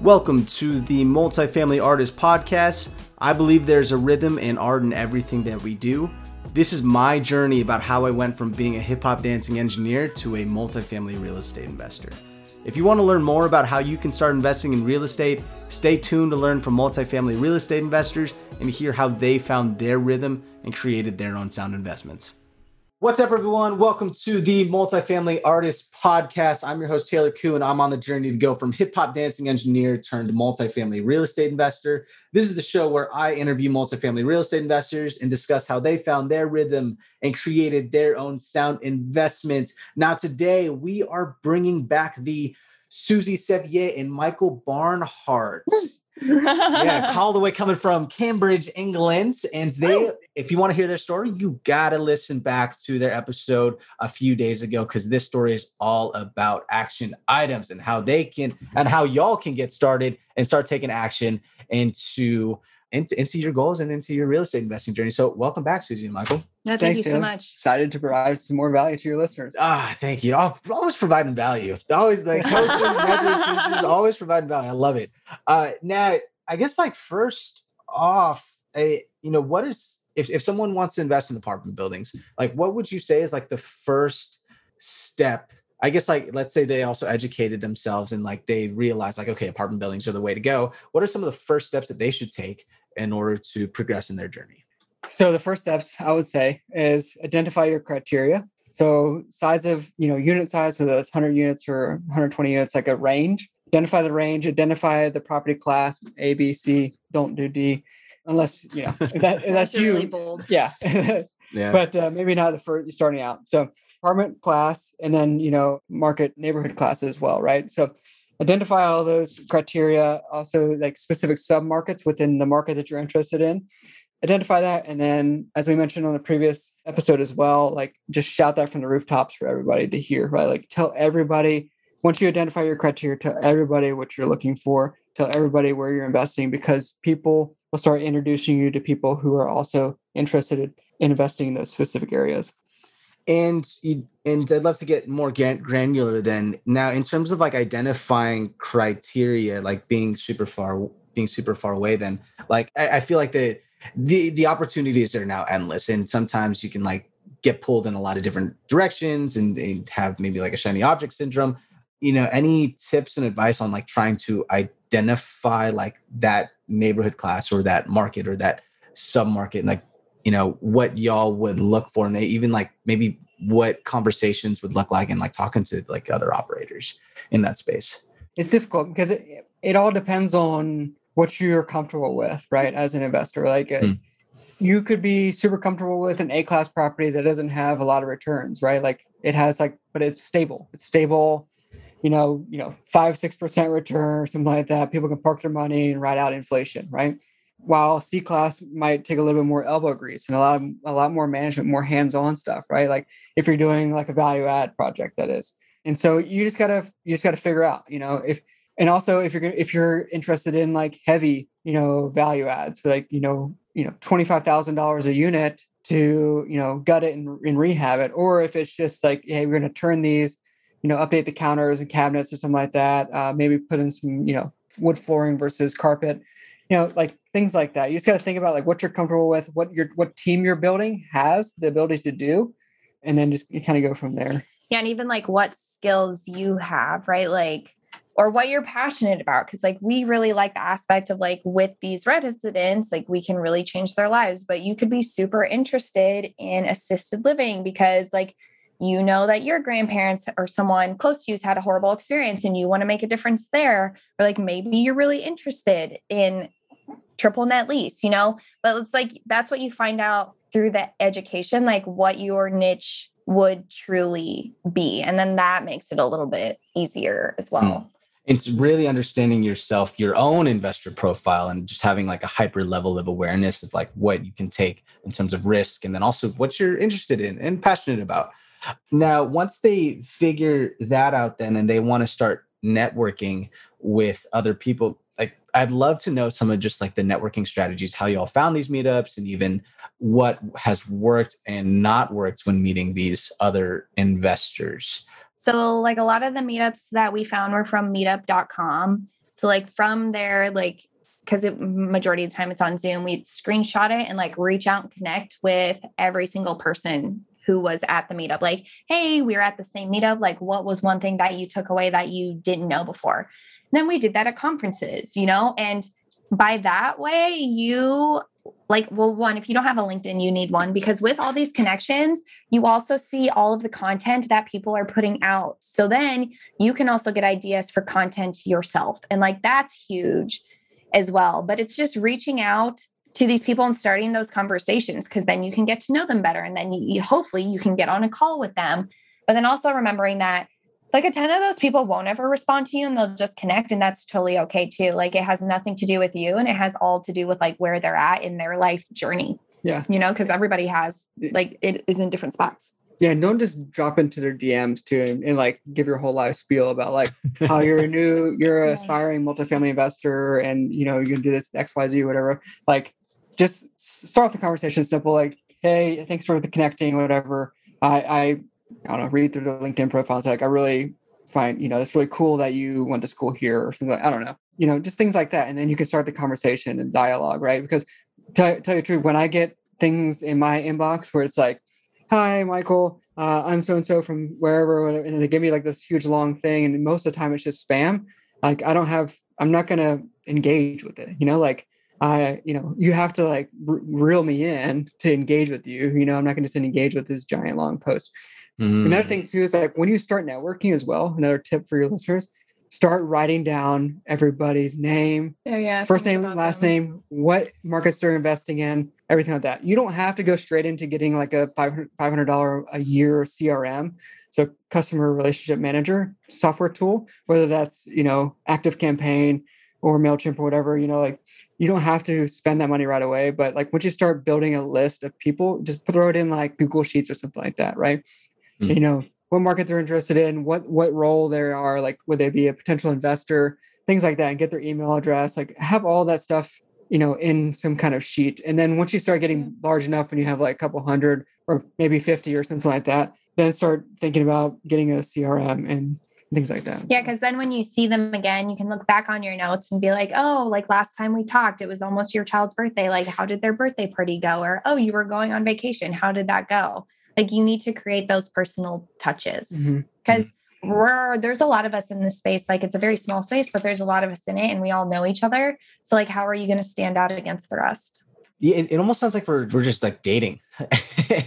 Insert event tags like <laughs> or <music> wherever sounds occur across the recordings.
Welcome to the Multifamily Artist Podcast. I believe there's a rhythm and art in everything that we do. This is my journey about how I went from being a hip hop dancing engineer to a multifamily real estate investor. If you want to learn more about how you can start investing in real estate, stay tuned to learn from multifamily real estate investors and hear how they found their rhythm and created their own sound investments. What's up, everyone? Welcome to the Multifamily Artist Podcast. I'm your host, Taylor Koo, and I'm on the journey to go from hip hop dancing engineer turned multifamily real estate investor. This is the show where I interview multifamily real estate investors and discuss how they found their rhythm and created their own sound investments. Now, today we are bringing back the Suzy Sevier and Michael Barnhart hmm. Yeah, <laughs> all the way coming from Cambridge, England. And they, if you want to hear their story, you got to listen back to their episode a few days ago because this story is all about action items and how they can and how y'all can get started and start taking action into into, into your goals and into your real estate investing journey. So, welcome back, Suzy and Michael. No, thank Thanks, you so much. Excited to provide some more value to your listeners. Ah, thank you. Always providing value. Always like <laughs> coaches, mentors, teachers, always providing value. I love it. Uh, now, I guess like first off, a you know, what is if if someone wants to invest in apartment buildings, like what would you say is like the first step I guess like let's say they also educated themselves and like they realize like okay apartment buildings are the way to go. What are some of the first steps that they should take in order to progress in their journey? So the first steps I would say is identify your criteria. So size of, you know, unit size, whether it's 100 units or 120 units, like a range. Identify the range, identify the property class, A, B, C, don't do D, unless, you know, that, <laughs> that's you. Really bold. Yeah. <laughs> yeah. But uh, maybe not the first starting out. So apartment class and then, you know, market neighborhood class as well, right? So identify all those criteria, also like specific sub markets within the market that you're interested in. Identify that. And then, as we mentioned on the previous episode as well, like just shout that from the rooftops for everybody to hear, right? Like tell everybody, once you identify your criteria, tell everybody what you're looking for, tell everybody where you're investing because people will start introducing you to people who are also interested in investing in those specific areas and you, and I'd love to get more granular then. Now, in terms of like identifying criteria, like being super far, being super far away, then like I, I feel like the the the opportunities are now endless, and sometimes you can like get pulled in a lot of different directions and, and have maybe like a shiny object syndrome. You know, any tips and advice on like trying to identify like that neighborhood class or that market or that sub market, like you know what y'all would look for? And they even like maybe what conversations would look like and like talking to like other operators in that space? It's difficult because it, it all depends on what you're comfortable with right as an investor like mm. you could be super comfortable with an a class property that doesn't have a lot of returns right like it has like but it's stable it's stable you know you know five six percent return or something like that people can park their money and ride out inflation right while C class might take a little bit more elbow grease and a lot of, a lot more management, more hands-on stuff, right? Like if you're doing like a value add project, that is. And so you just gotta you just gotta figure out, you know, if and also if you're if you're interested in like heavy, you know, value adds, like you know, you know, twenty five thousand dollars a unit to you know gut it and, and rehab it, or if it's just like, hey, we're gonna turn these, you know, update the counters and cabinets or something like that. Uh, maybe put in some, you know, wood flooring versus carpet you know like things like that. You just got to think about like what you're comfortable with what your what team you're building has the ability to do and then just kind of go from there. Yeah and even like what skills you have right? Like or what you're passionate about because like we really like the aspect of like with these residents like we can really change their lives but you could be super interested in assisted living because like you know that your grandparents or someone close to you has had a horrible experience and you want to make a difference there or like maybe you're really interested in triple net lease, you know? But it's like that's what you find out through the education, like what your niche would truly be. And then that makes it a little bit easier as well. Hmm. It's really understanding yourself, your own investor profile, and just having like a hyper level of awareness of like what you can take in terms of risk, and then also what you're interested in and passionate about. Now, once they figure that out, then and they want to start networking with other people, like I'd love to know some of just like the networking strategies, how y'all found these meetups, and even what has worked and not worked when meeting these other investors. So, like a lot of the meetups that we found were from meetup.com. So, like from there, like because majority of the time it's on Zoom, we'd screenshot it and like reach out and connect with every single person who was at the meetup. Like, hey, we were at the same meetup. Like, what was one thing that you took away that you didn't know before? And then we did that at conferences, you know, and by that way, you like, well, one, if you don't have a LinkedIn, you need one because with all these connections, you also see all of the content that people are putting out. So then you can also get ideas for content yourself. And like, that's huge as well. But it's just reaching out to these people and starting those conversations because then you can get to know them better and then you, you, hopefully you can get on a call with them but then also remembering that like a ton of those people won't ever respond to you and they'll just connect and that's totally okay too. Like it has nothing to do with you and it has all to do with like where they're at in their life journey. Yeah. You know because everybody has like it is in different spots. Yeah don't just drop into their dms too and, and like give your whole life spiel about like how you're a new <laughs> you're an aspiring multifamily investor and you know you can do this xyz whatever. Like just start off the conversation simple, like, hey, thanks for the connecting, whatever. I, I, I don't know, read through the LinkedIn profiles. Like, I really find, you know, it's really cool that you went to school here or something like, I don't know, you know, just things like that. And then you can start the conversation and dialogue, right? Because tell, tell you the truth, when I get things in my inbox where it's like, hi, Michael, uh, I'm so and so from wherever, and they give me like this huge long thing, and most of the time it's just spam. Like I don't have, I'm not gonna engage with it. You know, like I, you know, you have to like reel me in to engage with you. You know, I'm not going to just engage with this giant long post. Mm. Another thing too is like when you start networking as well. Another tip for your listeners: start writing down everybody's name, oh, yeah, first name, last them. name, what markets they're investing in, everything like that. You don't have to go straight into getting like a 500 dollar a year CRM. So customer relationship manager software tool, whether that's you know Active Campaign or MailChimp or whatever, you know, like you don't have to spend that money right away. But like once you start building a list of people, just throw it in like Google Sheets or something like that, right? Mm-hmm. You know, what market they're interested in, what what role they are, like would they be a potential investor, things like that, and get their email address, like have all that stuff, you know, in some kind of sheet. And then once you start getting large enough and you have like a couple hundred or maybe 50 or something like that, then start thinking about getting a CRM and things like that. Yeah, because then when you see them again, you can look back on your notes and be like, oh, like last time we talked, it was almost your child's birthday. Like, how did their birthday party go? Or, oh, you were going on vacation. How did that go? Like, you need to create those personal touches because mm-hmm. we're there's a lot of us in this space. Like, it's a very small space, but there's a lot of us in it and we all know each other. So, like, how are you going to stand out against the rest? Yeah, it, it almost sounds like we're, we're just like dating <laughs>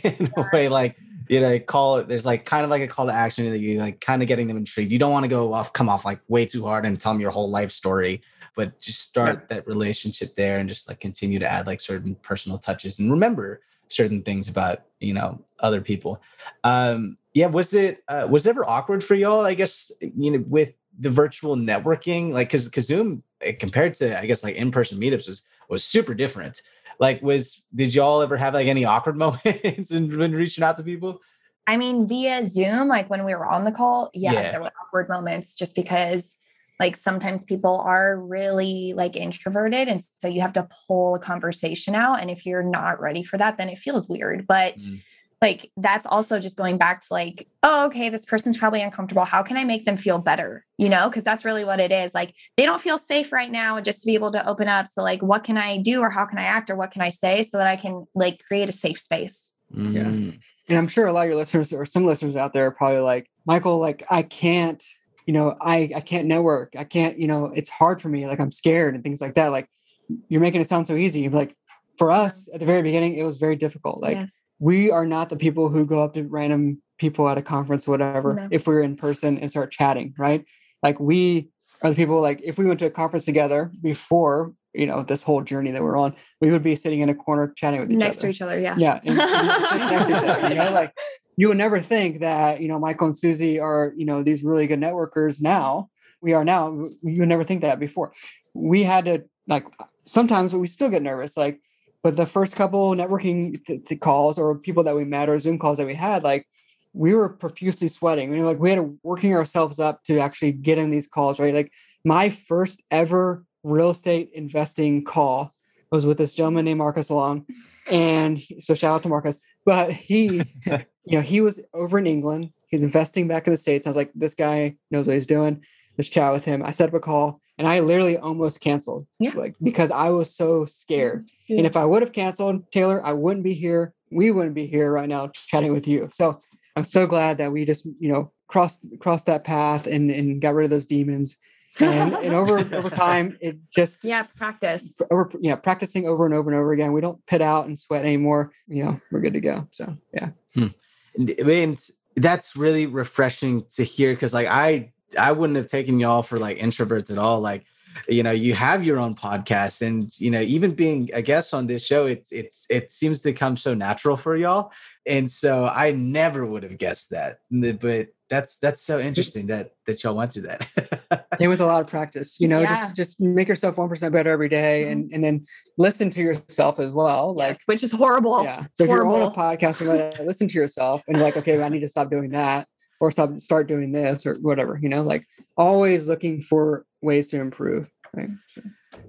in a way, like, you know, call it, there's like kind of like a call to action that you like kind of getting them intrigued. You don't want to go off, come off like way too hard and tell them your whole life story, but just start yeah. that relationship there and just like continue to add like certain personal touches and remember certain things about, you know, other people. Um, yeah. Was it, uh, was it ever awkward for y'all? I guess, you know, with the virtual networking, like, cause, cause Zoom eh, compared to, I guess like in-person meetups was, was super different like was did y'all ever have like any awkward <laughs> moments when reaching out to people i mean via zoom like when we were on the call yeah, yeah. there were awkward moments just because like sometimes people are really like introverted and so you have to pull a conversation out and if you're not ready for that then it feels weird but mm like that's also just going back to like oh okay this person's probably uncomfortable how can i make them feel better? You know because that's really what it is like they don't feel safe right now just to be able to open up so like what can i do or how can i act or what can i say so that i can like create a safe space. Mm. yeah and i'm sure a lot of your listeners or some listeners out there are probably like michael like i can't you know i i can't network i can't you know it's hard for me like i'm scared and things like that like you're making it sound so easy like for us at the very beginning it was very difficult like yes we are not the people who go up to random people at a conference whatever no. if we're in person and start chatting right like we are the people like if we went to a conference together before you know this whole journey that we're on we would be sitting in a corner chatting with each next other. to each other yeah yeah and, and next to each other you know <laughs> like you would never think that you know michael and suzy are you know these really good networkers now we are now you would never think that before we had to like sometimes we still get nervous like but the first couple networking th- th- calls or people that we met or Zoom calls that we had, like we were profusely sweating. We were like we had to working ourselves up to actually get in these calls, right? Like my first ever real estate investing call. Was with this gentleman named Marcus Long. And so shout out to Marcus. But he, you know, he was over in England. He's investing back in the States. I was like, this guy knows what he's doing. Let's chat with him. I set up a call and I literally almost canceled. Yeah. Like because I was so scared. Yeah. And if I would have canceled, Taylor, I wouldn't be here. We wouldn't be here right now chatting with you. So I'm so glad that we just, you know, crossed crossed that path and, and got rid of those demons. And, and over over time, it just yeah, practice. over yeah, practicing over and over and over again. We don't pit out and sweat anymore. You know, we're good to go. So yeah. Hmm. And I mean, that's really refreshing to hear because like I I wouldn't have taken y'all for like introverts at all. Like, you know, you have your own podcast, and you know, even being a guest on this show, it's it's it seems to come so natural for y'all. And so I never would have guessed that. But that's that's so interesting that that y'all went through that. and with a lot of practice, you know, Yeah. just just make yourself one percent better every day, mm-hmm. and and then listen to yourself as well. Like Yes, which is horrible. yeah. So if you're on a horrible. podcast and like, listen to yourself, and you're like, okay, I need to stop doing that, or stop start doing this, or whatever. You know, like always looking for ways to improve. Right. So,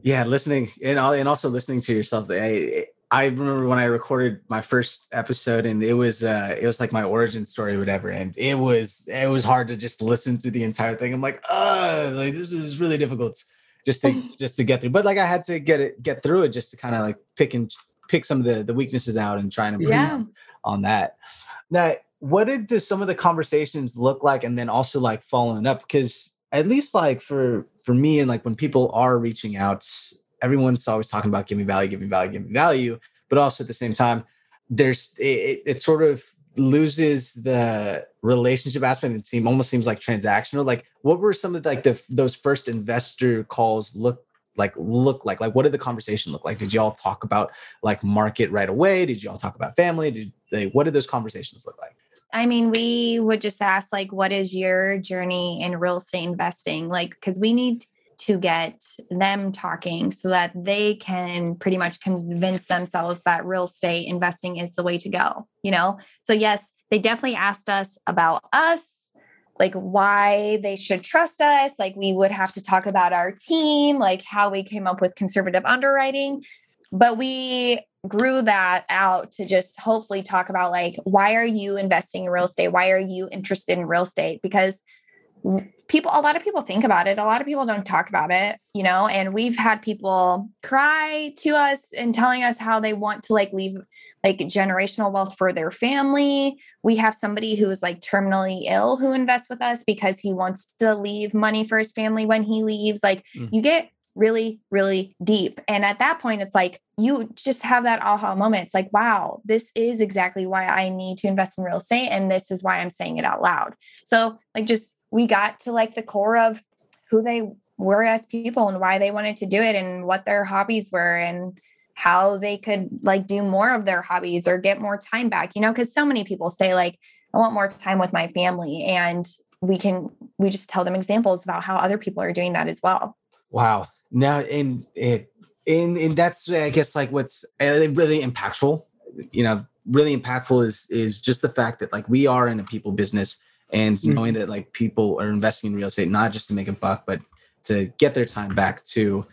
yeah listening and and also listening to yourself i i remember when i recorded my first episode and it was uh it was like my origin story or whatever and it was it was hard to just listen through the entire thing. I'm like uh like this is really difficult just to just to get through but like i had to get it get through it just to kind of like pick and pick some of the the weaknesses out and try and improve Yeah. on, on that. Now what did the, some of the conversations look like and then also like following up? Because at least like for for me and like when people are reaching out everyone's always talking about giving value giving value giving value but also at the same time there's it, it- sort of loses the relationship aspect it seem almost seems like transactional. Like what were some of like the those first investor calls look like look like? Like what did the conversation look like? Did y'all talk about like market right away? Did y'all talk about family? Did they what did those conversations look like? I mean, we would just ask, like, what is your journey in real estate investing? Like, because we need to get them talking so that they can pretty much convince themselves that real estate investing is the way to go, you know? So, yes, they definitely asked us about us, like why they should trust us. Like, we would have to talk about our team, like how we came up with conservative underwriting. But we grew that out to just hopefully talk about like why are you investing in real estate why are you interested in real estate because people a lot of people think about it. A lot of people don't talk about it you know and we've had people cry to us and telling us how they want to like leave like generational wealth for their family. We have somebody who is like terminally ill who invests with us because he wants to leave money for his family when he leaves. Like Mm. you get really really deep. And at that point it's like you just have that aha moment. It's like wow this is exactly why i need to invest in real estate and this is why i'm saying it out loud. So like just we got to like the core of who they were as people and why they wanted to do it and what their hobbies were and how they could like do more of their hobbies or get more time back you know because so many people say like i want more time with my family and we can we just tell them examples about how other people are doing that as well Wow. Now, and it, and and that's I guess like what's uh, really impactful. You know, really impactful is is just the fact that like we are in a people business, and Mhm. knowing that like people are investing in real estate not just to make a buck, but to get their time back to,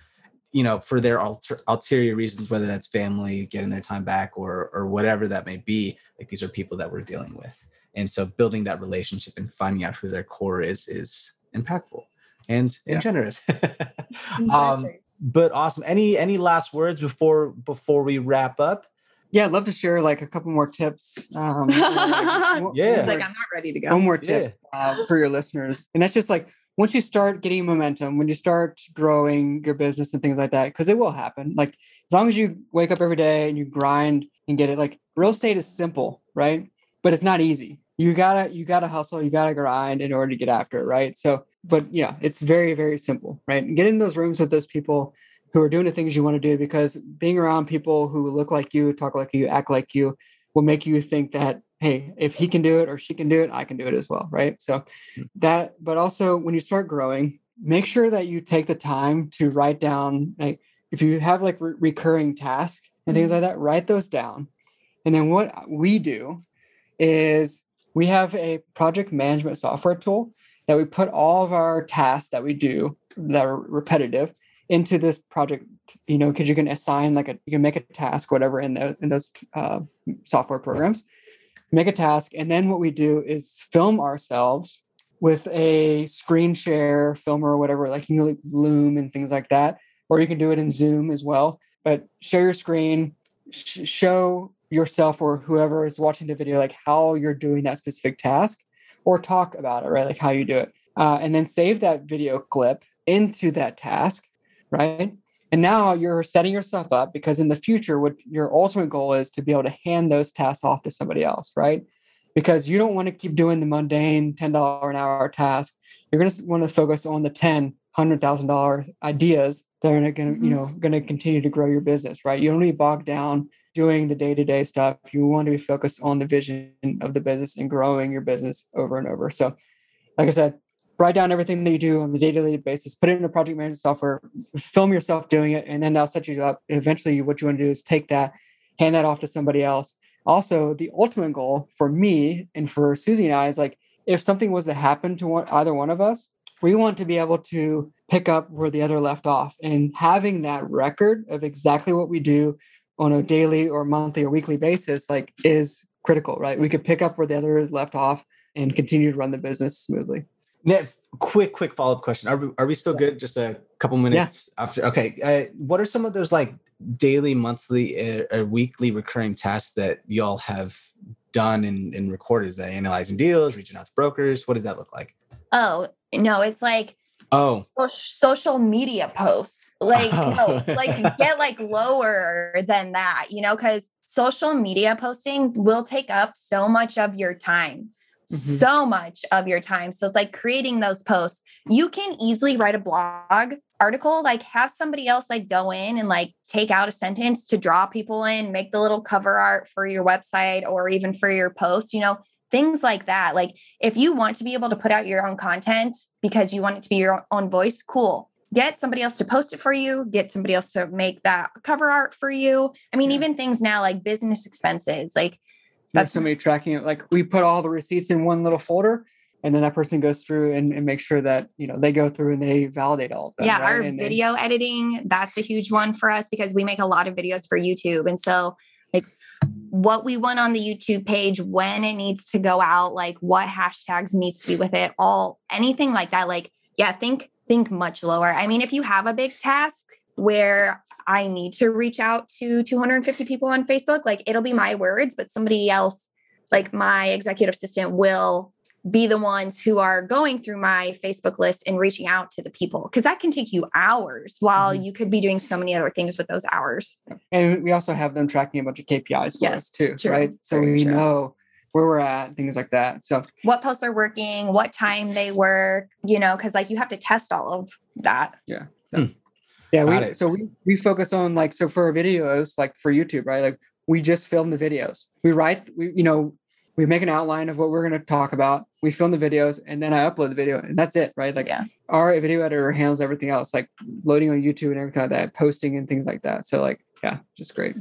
you know, for their alter, ulterior reasons, whether that's family getting their time back or or whatever that may be. Like these are people that we're dealing with, and so building that relationship and finding out who their core is is impactful and, and Yeah. generous. <laughs> um, but awesome. Any any last words before before we wrap up? Yeah, I'd love to share like a couple more tips. Um, like, <laughs> one- Yeah. one He's like, I'm not ready to go. one more tip uh, for your listeners and that's just like once you start getting momentum when you start growing your business and things like that because it will happen like as long as you wake up every day and you grind and get it like real estate is simple right but it's not easy you gotta you gotta hustle you gotta grind in order to get after it right so but yeah it's very very simple right and get in those rooms with those people who are doing the things you want to do because being around people who look like you talk like you act like you will make you think that hey if he can do it or she can do it i can do it as well right? So hmm. that but also when you start growing make sure that you take the time to write down like if you have like re- recurring tasks and things hmm. like that write those down. And then what we do is we have a project management software tool that we put all of our tasks that we do that are repetitive into this project, you know, because you can assign like a you can make a task, whatever, in those in those uh, software programs. Make a task, and then what we do is film ourselves with a screen share filmer or whatever, like you know, like Loom and things like that, or you can do it in Zoom as well. But share your screen, sh- show yourself or whoever is watching the video like how you're doing that specific task, or talk about it, right? Like how you do it, uh, and then save that video clip into that task, right? And now you're setting yourself up because in the future, what your ultimate goal is to be able to hand those tasks off to somebody else, right? Because you don't want to keep doing the mundane $10 an hour task. You're going to want to focus on the 10, $100,000 ideas that are going to, mm-hmm. you know, going to continue to grow your business, right? You don't need bogged down doing the day-to-day stuff. You want to be focused on the vision of the business and growing your business over and over. So, like I said, write down everything that you do on the day-to-day basis, put it in a project management software, film yourself doing it, and then that'll set you up. Eventually, what you want to do is take that, hand that off to somebody else. Also, the ultimate goal for me and for Suzy and I is like if something was to happen to one, either one of us, we want to be able to pick up where the other left off and having that record of exactly what we do on a daily or monthly or weekly basis like is critical right we could pick up where the other left off and continue to run the business smoothly Net, quick, quick follow up question. Are we, are we still good? Just a couple minutes yeah. after. Okay. Uh, what are some of those like daily, monthly, uh, weekly recurring tasks that y'all have done and, and recorded? Is that analyzing deals, reaching out to brokers? What does that look like? Oh, no, it's like oh social media posts like oh. no, like <laughs> get like lower than that you know because social media posting will take up so much of your time mm-hmm. so much of your time. So it's like creating those posts. You can easily write a blog article, like have somebody else like go in and like take out a sentence to draw people in, make the little cover art for your website or even for your post, you know, things like that. Like if you want to be able to put out your own content because you want it to be your own voice, cool get somebody else to post it for you, get somebody else to make that cover art for you. I mean, yeah. even things now like business expenses, like that's somebody tracking it. Like we put all the receipts in one little folder, and then that person goes through and, and make sure that you know they go through and they validate all of them. Yeah, right? our and video then, editing that's a huge one for us because we make a lot of videos for YouTube, and so like what we want on the YouTube page, when it needs to go out, like what hashtags needs to be with it, all anything like that. Like yeah, think think much lower. I mean, if you have a big task where I need to reach out to 250 people on Facebook, like it'll be my words, but somebody else, like my executive assistant, will be the ones who are going through my Facebook list and reaching out to the people because that can take you hours while mm-hmm. you could be doing so many other things with those hours. And we also have them tracking a bunch of KPIs for yes, us too, true. right? So Very we true. know where we're at, things like that. So what posts are working, what time they work, you know, because like you have to test all of that. Yeah. So. Hmm. Yeah, we, so we, we focus on like so for our videos, like for YouTube, right? Like we just film the videos. We write, we you know, we make an outline of what we're going to talk about. We film the videos, and then I upload the video, and that's it, right? Like yeah. our video editor handles everything else, like loading on YouTube and everything like that, posting and things like that. So like, yeah, just great.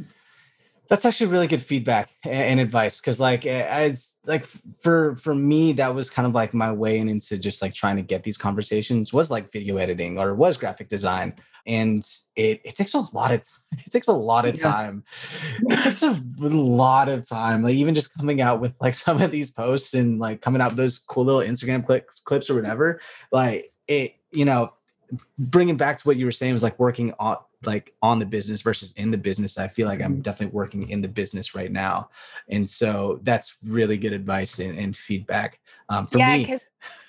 That's actually really good feedback and advice because, like, as like for for me, that was kind of like my way into just like trying to get these conversations was like video editing or was graphic design and it, it takes a lot of time. <laughs> it takes a lot of time it takes a lot of time like even just coming out with like <laughs> some of these posts and like coming out with those cool little instagram clip, clips or whatever like it you know bringing back to what you were saying was like working on like on the business versus in the business i feel like i'm mm-hmm. definitely working in the business right now and so that's really good advice and, and feedback um, for yeah, me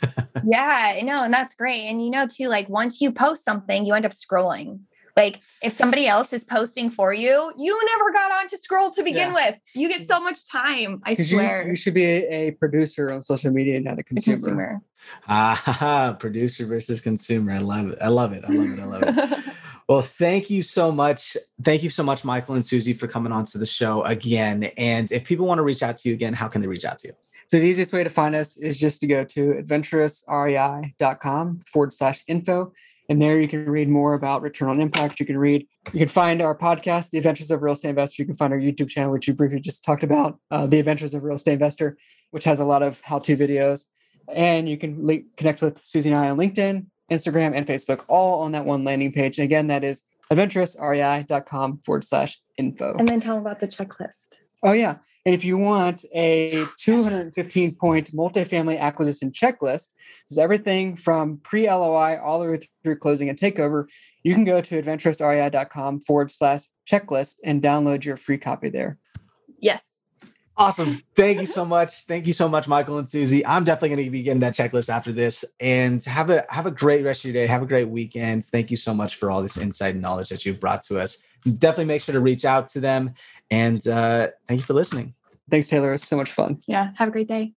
<laughs> yeah, no, and that's great. And you know, too, like once you post something, you end up scrolling. Like if somebody else is posting for you, you never got on to scroll to begin yeah. with. You get so much time. I swear. You, you, should be a, a, producer on social media, not a consumer. Ah, producer versus consumer. I love it. I love it. I love it. I love it. <laughs> well, thank you so much. Thank you so much, Michael and Suzy, for coming on to the show again. And if people want to reach out to you again, how can they reach out to you? So the easiest way to find us is just to go to adventurousrei.com forward slash info. And there you can read more about return on impact. You can read, you can find our podcast, The Adventurous Real Estate Investor. You can find our YouTube channel, which you briefly just talked about, uh, The Adventurous Real Estate Investor, which has a lot of how to videos. And you can link, connect with Suzy and I on LinkedIn. Instagram, and Facebook, all on that one landing page. Again, that is adventurousrei.com forward slash info. And then tell them about the checklist. Oh, yeah. And if you want a 215 point multifamily acquisition checklist, this is everything from pre LOI all the way through closing and takeover, you can go to adventurousrei.com forward slash checklist and download your free copy there. Yes. Awesome. <laughs> Thank you so much. Thank you so much, Michael and Suzy. I'm definitely going to be getting that checklist after this. And have a have a great rest of your day. Have a great weekend. Thank you so much for all this insight and knowledge that you've brought to us. Definitely make sure to reach out to them. And uh, thank you for listening. Thanks, Taylor. It's so much fun. Yeah. Have a great day.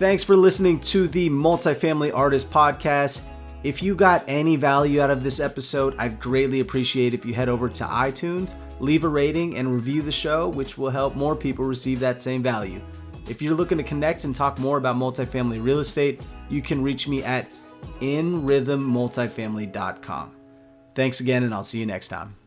Thanks for listening to the Multifamily Artist Podcast. If you got any value out of this episode, I'd greatly appreciate if you head over to iTunes, leave a rating, and review the show, which will help more people receive that same value. If you're looking to connect and talk more about multifamily real estate, you can reach me at inrhythmmultifamily.com. Thanks again, and I'll see you next time.